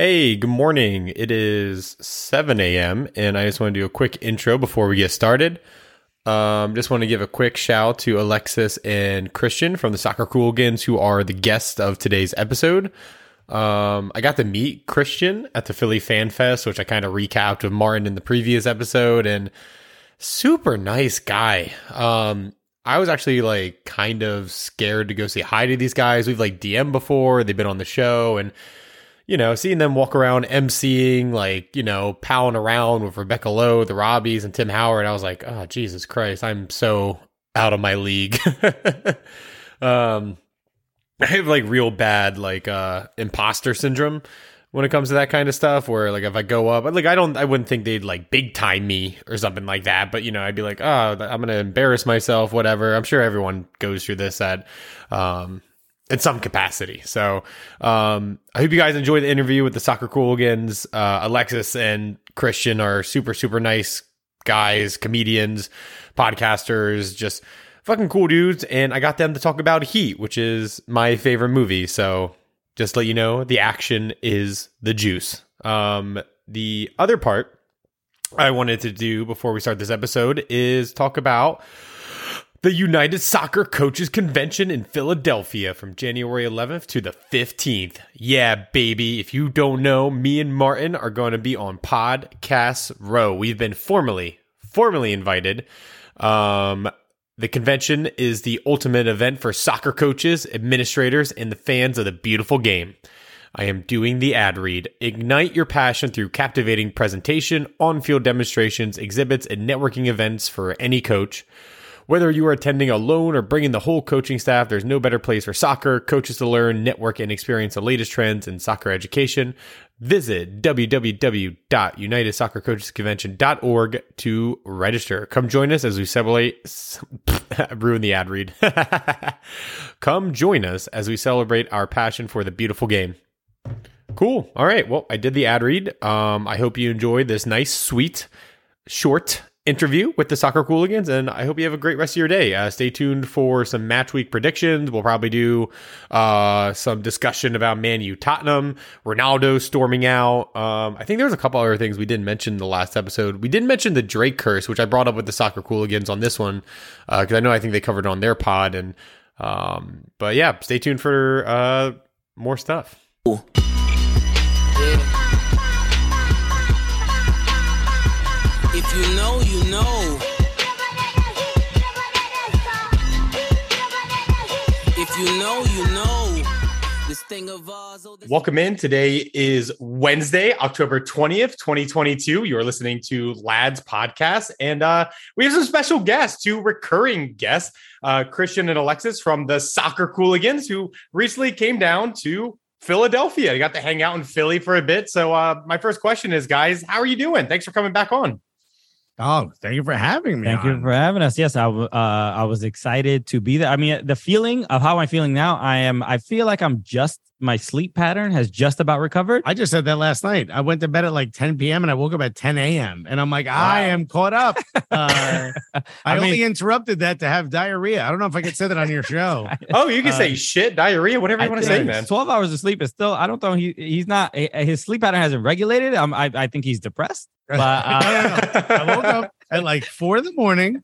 Hey, good morning. It is 7 a.m. and I just want to do a quick intro before we get started. Um, just want to give a quick shout to Alexis and Christian from the Soccer Cooligans, who are the guests of today's episode. Um, I got to meet Christian at the Philly Fan Fest, which I kind of recapped with Martin in the previous episode, and super nice guy. Um, I was actually like kind of scared to go say hi to these guys. We've like DM before, they've been on the show, and you know, seeing them walk around emceeing, like, you know, palling around with Rebecca Lowe, the Robbies, and Tim Howard, I was like, oh, Jesus Christ, I'm so out of my league. um, I have like real bad, like, uh, imposter syndrome when it comes to that kind of stuff where like if I go up like I don't I wouldn't think they'd like big time me or something like that but you know I'd be like oh I'm gonna embarrass myself whatever I'm sure everyone goes through this at um in some capacity. So um, I hope you guys enjoy the interview with the Soccer Cooligans. Uh, Alexis and Christian are super, super nice guys, comedians, podcasters, just fucking cool dudes. And I got them to talk about Heat, which is my favorite movie. So just let you know, the action is the juice. Um, the other part I wanted to do before we start this episode is talk about the United Soccer Coaches Convention in Philadelphia from January 11th to the 15th. Yeah, baby. If you don't know, me and Martin are going to be on Podcast Row. We've been formally, formally invited. Um, the convention is the ultimate event for soccer coaches, administrators, and the fans of the beautiful game. I am doing the ad read. Ignite your passion through captivating presentation, on field demonstrations, exhibits, and networking events for any coach. Whether you are attending alone or bringing the whole coaching staff, there's no better place for soccer coaches to learn, network, and experience the latest trends in soccer education. Visit www.unitedsoccercoachesconvention.org to register. Come join us as we celebrate. ruin the ad read. Come join us as we celebrate our passion for the beautiful game. Cool. All right. Well, I did the ad read. Um, I hope you enjoyed this nice, sweet, short interview with the Soccer Cooligans, and I hope you have a great rest of your day. Uh, stay tuned for some match week predictions. We'll probably do uh, some discussion about Man U Tottenham, Ronaldo storming out. Um, I think there's a couple other things we didn't mention in the last episode. We didn't mention the Drake curse, which I brought up with the Soccer Cooligans on this one because uh, I know I think they covered on their pod. And um, but yeah, stay tuned for uh, more stuff. Cool. If you know. You know, you know. This thing of ours. Oh, Welcome in. Today is Wednesday, October 20th, 2022. You're listening to Lads Podcast. And uh, we have some special guests, two recurring guests, uh, Christian and Alexis from the Soccer Cooligans, who recently came down to Philadelphia. You got to hang out in Philly for a bit. So, uh, my first question is, guys, how are you doing? Thanks for coming back on. Oh, thank you for having me. Thank on. you for having us. Yes, I uh, I was excited to be there. I mean, the feeling of how I'm feeling now, I am. I feel like I'm just my sleep pattern has just about recovered. I just said that last night. I went to bed at like 10 p.m. and I woke up at 10 a.m. and I'm like, wow. I am caught up. Uh, I, I mean, only interrupted that to have diarrhea. I don't know if I could say that on your show. oh, you can uh, say shit, diarrhea, whatever you want to say, man. 12 hours of sleep is still. I don't know. He he's not. His sleep pattern hasn't regulated. I'm, I I think he's depressed. But uh, no. I woke up at like four in the morning.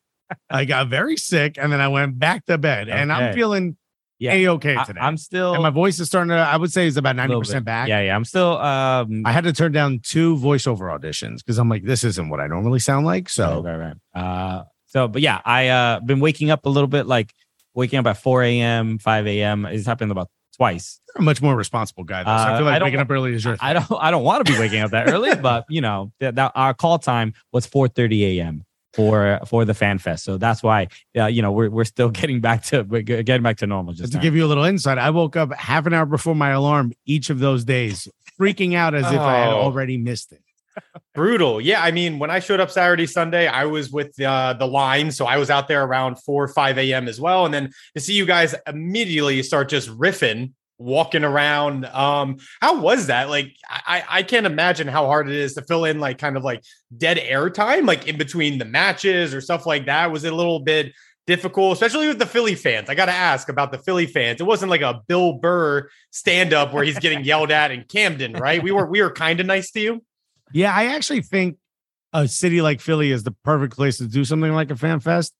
I got very sick and then I went back to bed okay. and I'm feeling yeah. a okay today. I, am still and my voice is starting to I would say is about 90% back. Yeah, yeah. I'm still um I had to turn down two voiceover auditions because I'm like, this isn't what I normally sound like. So right, right, right. Uh so but yeah, I uh been waking up a little bit like waking up at 4 a.m., 5 a.m. It's happened about twice. You're a much more responsible guy. Though, so I feel uh, like I waking up early is your. Thing. I don't. I don't want to be waking up that early, but you know that, that our call time was 4:30 a.m. for for the fan fest. So that's why uh, you know we're we're still getting back to getting back to normal. Just to give you a little insight, I woke up half an hour before my alarm each of those days, freaking out as oh. if I had oh. already missed it. Brutal. Yeah. I mean, when I showed up Saturday, Sunday, I was with uh, the line. So I was out there around 4 or 5 a.m. as well. And then to see you guys immediately start just riffing walking around um how was that like i i can't imagine how hard it is to fill in like kind of like dead air time like in between the matches or stuff like that was it a little bit difficult, especially with the Philly fans. I got to ask about the Philly fans. It wasn't like a Bill Burr stand up where he's getting yelled at in Camden, right? We were we were kind of nice to you. Yeah, I actually think a city like Philly is the perfect place to do something like a fan fest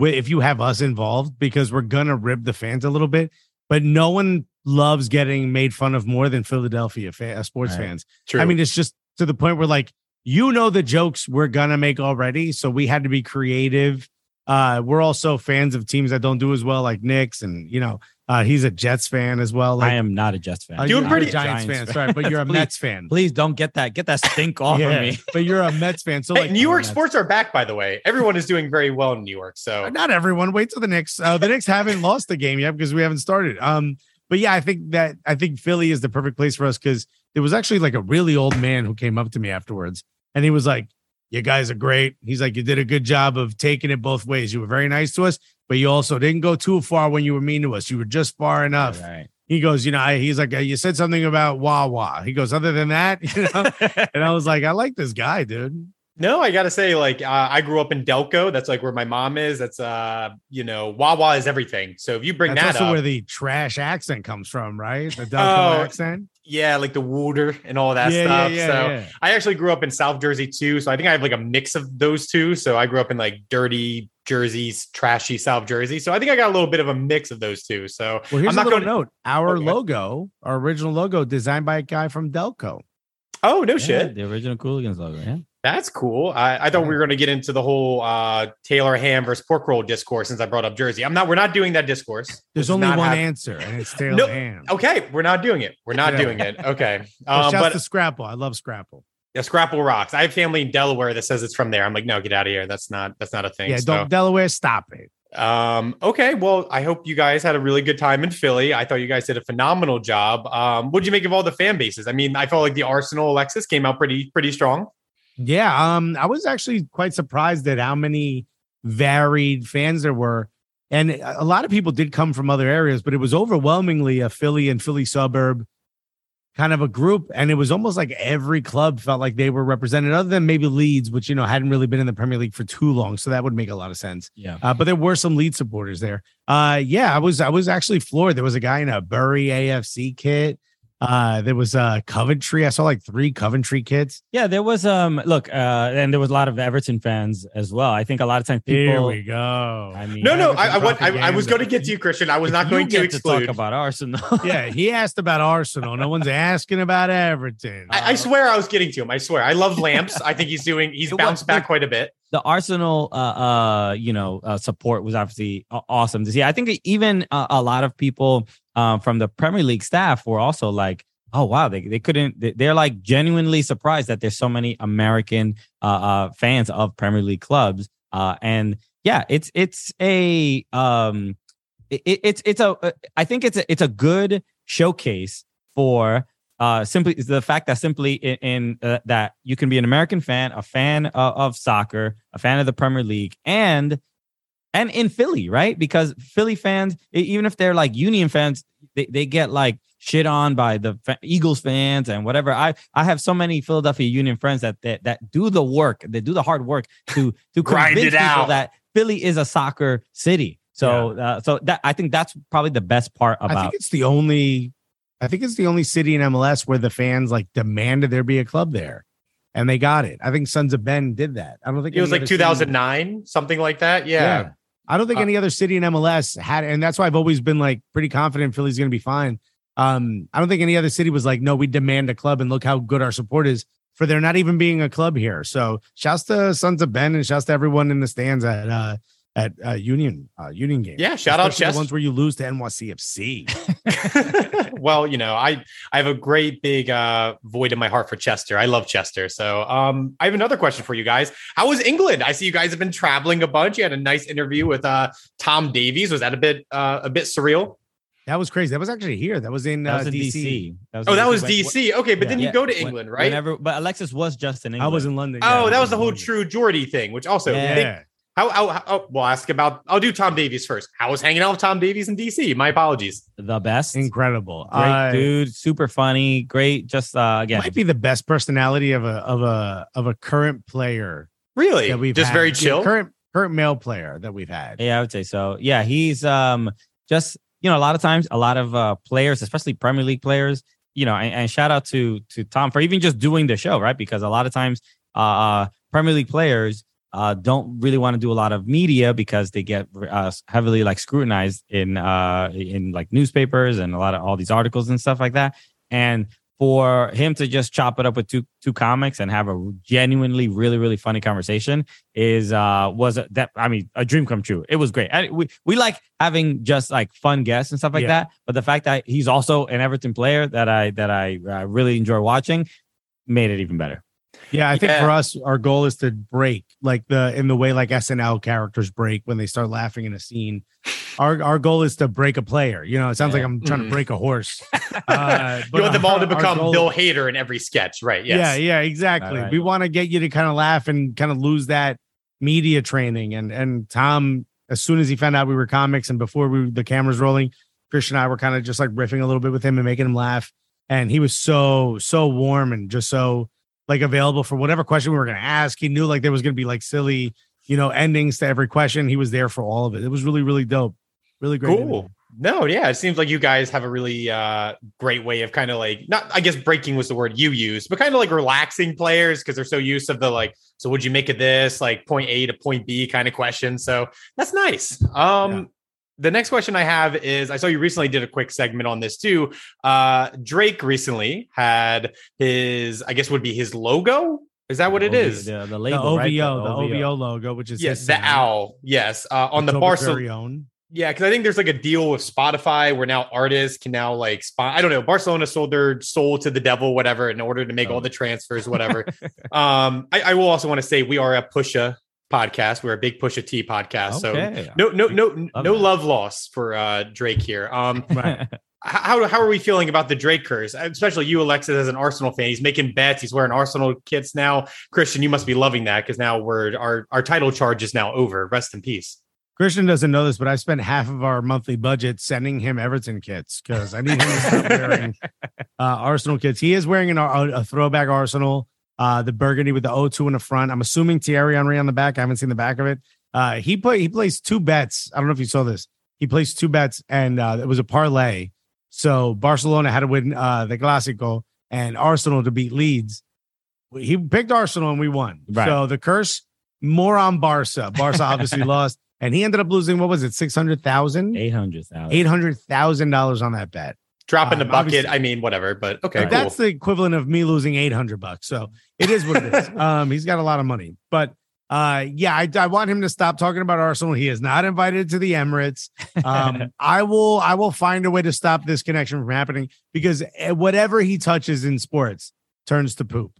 if you have us involved because we're gonna rib the fans a little bit. But no one loves getting made fun of more than Philadelphia uh, sports right. fans. True. I mean, it's just to the point where like you know the jokes we're gonna make already, so we had to be creative uh, we're also fans of teams that don't do as well, like Knicks, and you know, uh, he's a Jets fan as well. Like, I am not a Jets fan. Uh, you're pretty Giants, Giants fan, fan, sorry, but you're a please, Mets fan. Please don't get that get that stink off yeah, of me. but you're a Mets fan. So hey, like, New York sports are back, by the way. Everyone is doing very well in New York. So not everyone. Wait till the Knicks. Uh, the Knicks haven't lost the game yet because we haven't started. Um, but yeah, I think that I think Philly is the perfect place for us because there was actually like a really old man who came up to me afterwards, and he was like, you guys are great. He's like, you did a good job of taking it both ways. You were very nice to us, but you also didn't go too far when you were mean to us. You were just far enough. Right. He goes, you know, I, he's like, you said something about Wawa. He goes, other than that, you know, and I was like, I like this guy, dude. No, I gotta say, like, uh, I grew up in Delco. That's like where my mom is. That's uh, you know, Wawa is everything. So if you bring That's that also up, where the trash accent comes from, right? The Delco oh, accent. Yeah, like the Wooter and all that yeah, stuff. Yeah, yeah, so I actually grew up in South Jersey too. So I think I have like a mix of those two. So I grew up in like dirty Jersey's trashy South Jersey. So I think I got a little bit of a mix of those two. So well, here's I'm not going to note our okay. logo, our original logo, designed by a guy from Delco. Oh no shit! The original Cooligans logo. Yeah. That's cool. I, I thought we were going to get into the whole uh, Taylor ham versus pork roll discourse since I brought up Jersey. I'm not. We're not doing that discourse. There's only one have... answer, and it's Taylor no, ham. Okay, we're not doing it. We're not yeah. doing it. Okay. Um, but the Scrapple. I love Scrapple. Yeah, Scrapple rocks. I have family in Delaware that says it's from there. I'm like, no, get out of here. That's not. That's not a thing. Yeah, so. don't Delaware. Stop it. Um, okay, well, I hope you guys had a really good time in Philly. I thought you guys did a phenomenal job. Um, what'd you make of all the fan bases? I mean, I felt like the Arsenal Alexis came out pretty pretty strong. Yeah, um, I was actually quite surprised at how many varied fans there were. And a lot of people did come from other areas, but it was overwhelmingly a Philly and Philly suburb kind of a group. And it was almost like every club felt like they were represented, other than maybe Leeds, which, you know, hadn't really been in the Premier League for too long. So that would make a lot of sense. Yeah. Uh, but there were some Leeds supporters there. Uh, yeah, I was, I was actually floored. There was a guy in a Bury AFC kit. Uh, there was uh Coventry. I saw like three Coventry kids. Yeah, there was um look, uh, and there was a lot of Everton fans as well. I think a lot of times people. Here we go. I mean, no, no, I, I, I, I, was going to get to you, Christian. I was not going to exclude. To talk about Arsenal. yeah, he asked about Arsenal. No one's asking about Everton. I, I, swear I was getting to him. I swear. I love Lamps. I think he's doing. He's bounced back quite a bit. The Arsenal, uh, uh, you know, uh, support was obviously awesome to see. I think even uh, a lot of people um, from the Premier League staff were also like oh wow they, they couldn't they're like genuinely surprised that there's so many american uh, uh, fans of premier league clubs. Uh, and yeah it's it's a um it, it's it's a uh, think it's a it's a good showcase for uh simply the fact that simply in, in uh, that you can be an american fan a fan of, of soccer a fan of the premier league and and in philly right because philly fans even if they're like union fans they, they get like shit on by the Eagles fans and whatever. I I have so many Philadelphia Union friends that that, that do the work, they do the hard work to to convince people out. that Philly is a soccer city. So yeah. uh, so that I think that's probably the best part about. I think it's the only. I think it's the only city in MLS where the fans like demanded there be a club there, and they got it. I think Sons of Ben did that. I don't think it was like 2009, something like that. Yeah. yeah. I don't think uh, any other city in MLS had, and that's why I've always been like pretty confident Philly's going to be fine. Um, I don't think any other city was like, no, we demand a club and look how good our support is for there not even being a club here. So shouts to Sons of Ben and shouts to everyone in the stands at uh at uh, Union uh, Union games. Yeah, shout Especially out the ones where you lose to NYCFC. well, you know, I I have a great big uh void in my heart for Chester. I love Chester. So, um I have another question for you guys. How was England? I see you guys have been traveling a bunch. You had a nice interview with uh Tom Davies. Was that a bit uh a bit surreal? That was crazy. That was actually here. That was in, that was uh, in DC. DC. That was oh, that was DC. Okay, but yeah. then you yeah. go to England, right? Whenever, but Alexis was just in England. I was in London. Oh, yeah, that was the whole London. True Geordie thing, which also yeah. They, how, how, how oh, we'll ask about I'll do Tom Davies first. How was hanging out with Tom Davies in DC? My apologies. The best. Incredible. Great uh, dude, super funny, great. Just uh again. Might be the best personality of a of a of a current player. Really? That we've Just had. very chill. current current male player that we've had. Yeah, I would say so. Yeah, he's um just you know a lot of times a lot of uh players, especially Premier League players, you know, and, and shout out to to Tom for even just doing the show, right? Because a lot of times uh, uh Premier League players uh, don't really want to do a lot of media because they get uh, heavily like scrutinized in uh, in like newspapers and a lot of all these articles and stuff like that. And for him to just chop it up with two two comics and have a genuinely really really funny conversation is uh was a, that I mean a dream come true. It was great. I, we we like having just like fun guests and stuff like yeah. that. But the fact that he's also an Everton player that I that I uh, really enjoy watching made it even better. Yeah, I think yeah. for us, our goal is to break like the in the way like SNL characters break when they start laughing in a scene. Our our goal is to break a player. You know, it sounds yeah. like I'm trying mm. to break a horse. Uh, you want them all to become Bill Hader in every sketch, right? Yes. Yeah, yeah, exactly. Right. We want to get you to kind of laugh and kind of lose that media training. And and Tom, as soon as he found out we were comics and before we the cameras rolling, Christian and I were kind of just like riffing a little bit with him and making him laugh. And he was so so warm and just so like available for whatever question we were going to ask. He knew like there was going to be like silly, you know, endings to every question. He was there for all of it. It was really, really dope. Really great. Cool. No, yeah, it seems like you guys have a really uh, great way of kind of like not, I guess breaking was the word you use, but kind of like relaxing players because they're so used to the like, so would you make it this like point A to point B kind of question? So that's nice. Um, yeah the next question I have is I saw you recently did a quick segment on this too. Uh, Drake recently had his, I guess would be his logo. Is that what it is? The, the label, the OVO, right? the, OVO. OVO logo, which is yes, the owl. Yes, uh, on the, the Barcelona. Yeah, because I think there's like a deal with Spotify where now artists can now like spot. I don't know. Barcelona sold their soul to the devil, whatever, in order to make oh. all the transfers, whatever. um, I, I, will also want to say we are a Pusha podcast. We're a big Pusha T podcast. Okay. So no, no, no, love no that. love loss for uh, Drake here. Um, right. how how are we feeling about the Drake curse? Especially you, Alexis, as an Arsenal fan. He's making bets. He's wearing Arsenal kits now. Christian, you must be loving that because now we're our our title charge is now over. Rest in peace. Christian doesn't know this, but I spent half of our monthly budget sending him Everton kits because I need him to start wearing uh, Arsenal kits. He is wearing an, a, a throwback Arsenal uh, the burgundy with the O2 in the front. I'm assuming Thierry Henry on the back. I haven't seen the back of it. Uh, he play he plays two bets. I don't know if you saw this. He plays two bets, and uh, it was a parlay. So Barcelona had to win uh, the Clásico and Arsenal to beat Leeds. He picked Arsenal and we won. Right. So the curse more on Barca. Barca obviously lost, and he ended up losing. What was it? Six hundred thousand. Eight hundred thousand. Eight hundred thousand dollars on that bet drop in the um, bucket. I mean, whatever, but okay. That's the equivalent of me losing 800 bucks. So it is what it is. um, he's got a lot of money, but uh, yeah, I, I, want him to stop talking about Arsenal. He is not invited to the Emirates. Um, I will, I will find a way to stop this connection from happening because eh, whatever he touches in sports turns to poop.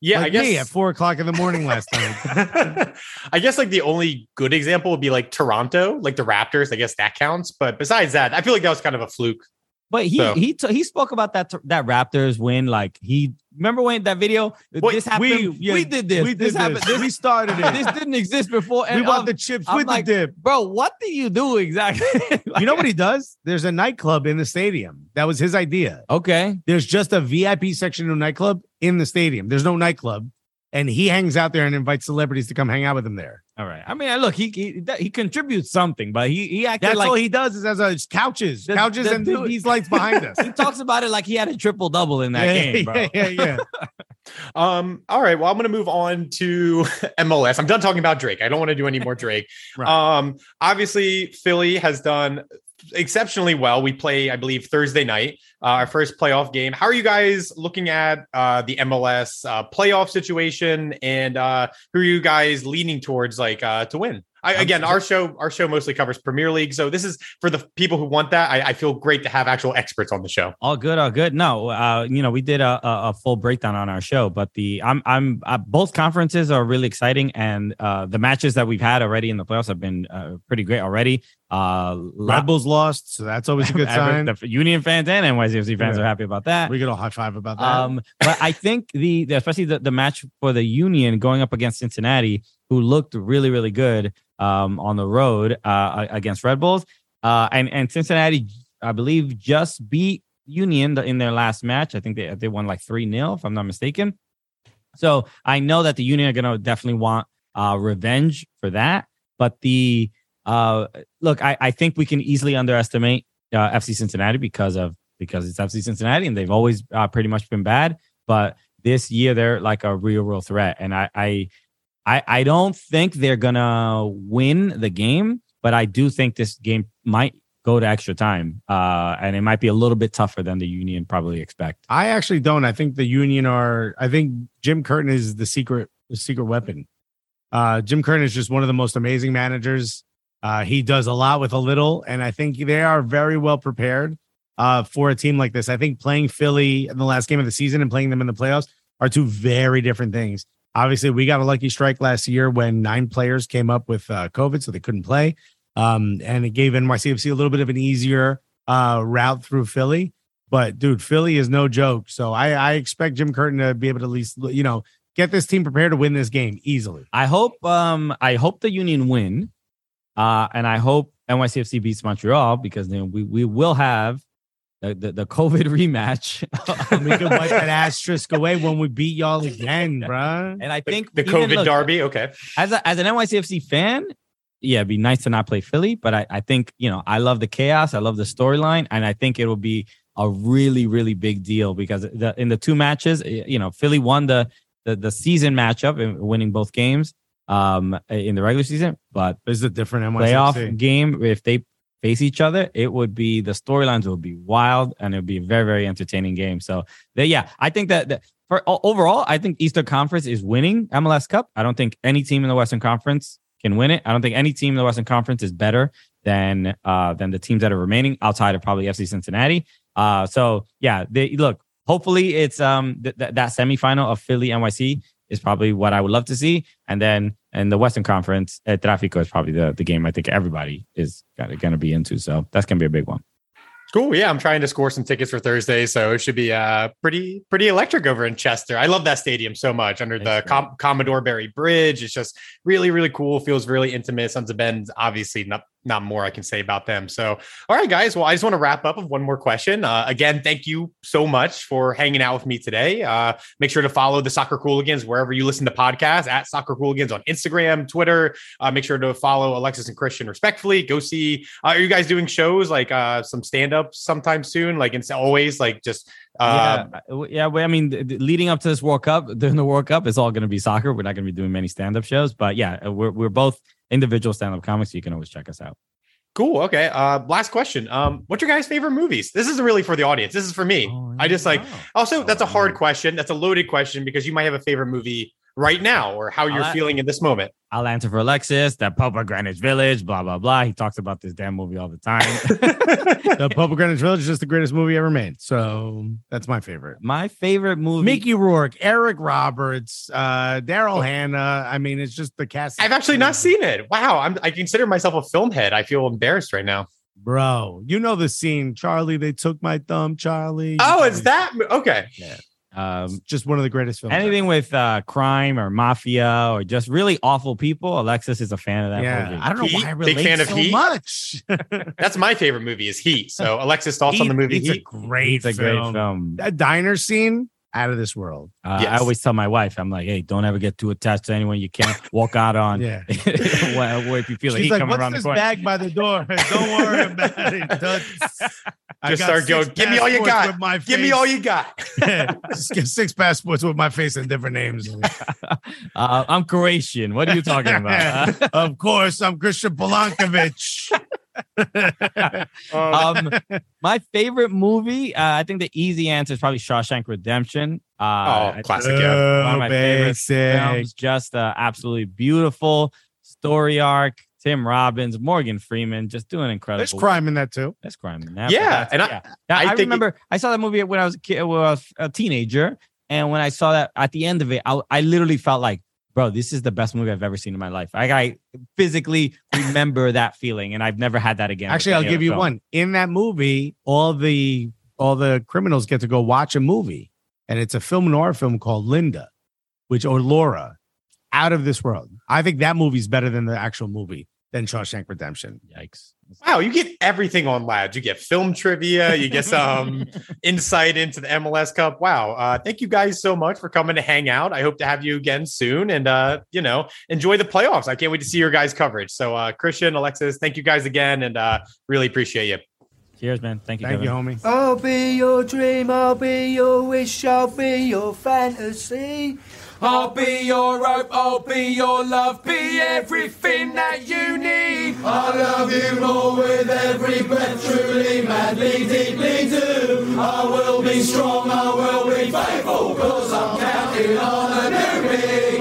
Yeah, like I guess me at four o'clock in the morning last night. I guess like the only good example would be like Toronto, like the Raptors. I guess that counts. But besides that, I feel like that was kind of a fluke. But he so. he t- he spoke about that that Raptors win. Like he remember when that video Wait, this happened. We, yeah, we did this. We did this, this. happened. This, we started it. This didn't exist before. And we want um, the chips I'm with like, the dip, bro. What do you do exactly? like, you know what he does? There's a nightclub in the stadium. That was his idea. Okay. There's just a VIP section of a nightclub in the stadium. There's no nightclub and he hangs out there and invites celebrities to come hang out with him there. All right. I mean, look, he he, he contributes something, but he he acted That's like all he does is as a couches, the, couches, the, and dude, these lights behind us. he talks about it like he had a triple double in that yeah, game, bro. Yeah, yeah, yeah. um. All right. Well, I'm going to move on to MLS. I'm done talking about Drake. I don't want to do any more Drake. right. Um. Obviously, Philly has done exceptionally well. We play, I believe, Thursday night, uh, our first playoff game. How are you guys looking at uh, the MLS uh, playoff situation, and uh, who are you guys leaning towards, like uh, to win? I, again, our show our show mostly covers Premier League, so this is for the people who want that. I, I feel great to have actual experts on the show. All good, all good. No, uh, you know, we did a, a, full breakdown on our show, but the I'm I'm uh, both conferences are really exciting, and uh, the matches that we've had already in the playoffs have been uh, pretty great already. Uh, Red Bulls lost, so that's always a good sign. the Union fans and NYCFC fans yeah. are happy about that. We get a high five about that. Um, but I think the, the especially the, the match for the Union going up against Cincinnati, who looked really really good um, on the road uh, against Red Bulls, uh, and and Cincinnati, I believe, just beat Union in their last match. I think they they won like three 0 if I'm not mistaken. So I know that the Union are going to definitely want uh, revenge for that. But the uh, look, I, I think we can easily underestimate uh, FC Cincinnati because of because it's FC Cincinnati and they've always uh, pretty much been bad. But this year they're like a real, real threat, and I, I, I, I don't think they're gonna win the game, but I do think this game might go to extra time, uh, and it might be a little bit tougher than the Union probably expect. I actually don't. I think the Union are. I think Jim Curtin is the secret, the secret weapon. Uh, Jim Curtin is just one of the most amazing managers. Uh, he does a lot with a little, and I think they are very well prepared uh, for a team like this. I think playing Philly in the last game of the season and playing them in the playoffs are two very different things. Obviously, we got a lucky strike last year when nine players came up with uh, COVID, so they couldn't play. Um, and it gave NYCFC a little bit of an easier uh, route through Philly. But dude, Philly is no joke. So I, I expect Jim Curtin to be able to at least, you know, get this team prepared to win this game easily. I hope um I hope the Union win. Uh and I hope NYCFC beats Montreal because then we we will have the the, the COVID rematch. we can wipe that asterisk away when we beat y'all again, bro. And I think the even, COVID look, derby. Okay. as a, as an NYCFC fan, yeah, it'd be nice to not play Philly, but I, I think you know I love the chaos, I love the storyline, and I think it will be a really really big deal because the, in the two matches, you know, Philly won the the, the season matchup, and winning both games um in the regular season, but This is a different playoff NYCFC. game if they face each other, it would be the storylines would be wild and it would be a very very entertaining game. So they, yeah, I think that, that for overall, I think Eastern Conference is winning MLS Cup. I don't think any team in the Western Conference can win it. I don't think any team in the Western Conference is better than uh than the teams that are remaining outside of probably FC Cincinnati. Uh so yeah, they look, hopefully it's um th- th- that semifinal of Philly NYC is probably what I would love to see. And then in the Western Conference, uh, Tráfico is probably the, the game I think everybody is going to be into. So that's going to be a big one. Cool. Yeah, I'm trying to score some tickets for Thursday, so it should be uh pretty pretty electric over in Chester. I love that stadium so much under the Com- Commodore Barry Bridge. It's just really really cool. Feels really intimate. Sons of Ben's obviously not not more I can say about them. So, all right, guys. Well, I just want to wrap up with one more question. Uh, again, thank you so much for hanging out with me today. Uh, make sure to follow the Soccer Cooligans wherever you listen to podcasts at Soccer Cooligans on Instagram, Twitter. Uh, make sure to follow Alexis and Christian respectfully. Go see. Uh, are you guys doing shows like uh, some stand ups sometime soon? Like it's always like just. Uh, yeah, uh, yeah. Well, I mean, th- th- leading up to this World Cup, during the World Cup, it's all going to be soccer. We're not going to be doing many stand-up shows, but yeah, we're we're both individual stand-up comics. You can always check us out. Cool. Okay. Uh, last question. Um, what's your guys' favorite movies? This is really for the audience. This is for me. I just like. Also, that's a hard question. That's a loaded question because you might have a favorite movie right now or how you're I- feeling in this moment. I'll answer for Alexis. That Pope of Greenwich Village, blah blah blah. He talks about this damn movie all the time. The Pope of Greenwich Village is just the greatest movie ever made. So that's my favorite. My favorite movie. Mickey Rourke, Eric Roberts, uh, Daryl Hannah. I mean, it's just the cast. I've actually not seen it. Wow. I'm, I consider myself a film head. I feel embarrassed right now. Bro, you know the scene. Charlie, they took my thumb, Charlie. Oh, it's that. mo- Okay. Um, It's just one of the greatest films. anything with uh, crime or mafia or just really awful people. Alexis is a fan of that yeah, movie. I don't know Heat, why I big relate fan of so Heat? much. That's my favorite movie is Heat. So Alexis thoughts on the Heat- movie It's a Heat. great, it's a great film. That diner scene, out of this world. Uh, Yes. I always tell my wife, I'm like, hey, don't ever get too attached to anyone you can't walk out on. Yeah. Well, if you feel the She's heat like, coming "What's around the this corner. bag by the door? Don't worry about it. Don't- I Just got start six going, "Give me all you got. with my Give me all you got. Just get six passports with my face and different names. Uh, I'm Croatian. What are you talking about? of course, I'm Christian Polankovich. Um, um, my favorite movie, uh, I think the easy answer is probably Shawshank Redemption. Uh, oh, classic. Yeah. one of my favorite basic. films. Just uh, absolutely beautiful story arc. Tim Robbins, Morgan Freeman, just doing incredible. There's crime in that too. There's crime in that. Yeah, and I- yeah. I I, think it- remember I saw that movie when I was a kid, when I was a teenager, and when I saw that at the end of it, I, I literally felt like, bro, this is the best movie I've ever seen in my life. Like I physically remember that feeling, and I've never had that again. Actually, I'll give you film. one. In that movie, all the all the criminals get to go watch a movie, and it's a film noir film called Linda, which or Laura, out of this world. I think that movie's better than the actual movie. than Shawshank Redemption. Yikes. Wow, you get everything on Lads. You get film trivia, you get some insight into the MLS Cup. Wow. Uh, thank you guys so much for coming to hang out. I hope to have you again soon and, uh, you know, enjoy the playoffs. I can't wait to see your guys' coverage. So, uh, Christian, Alexis, thank you guys again and uh, really appreciate you. Cheers, man. Thank you. Thank Kevin. you, homie. I'll be your dream, I'll be your wish, I'll be your fantasy. I'll be your hope, I'll be your love, be everything that you need. I love you more with every breath, truly, madly, deeply do. I will be strong, I will be faithful, cause I'm counting on a new beginning.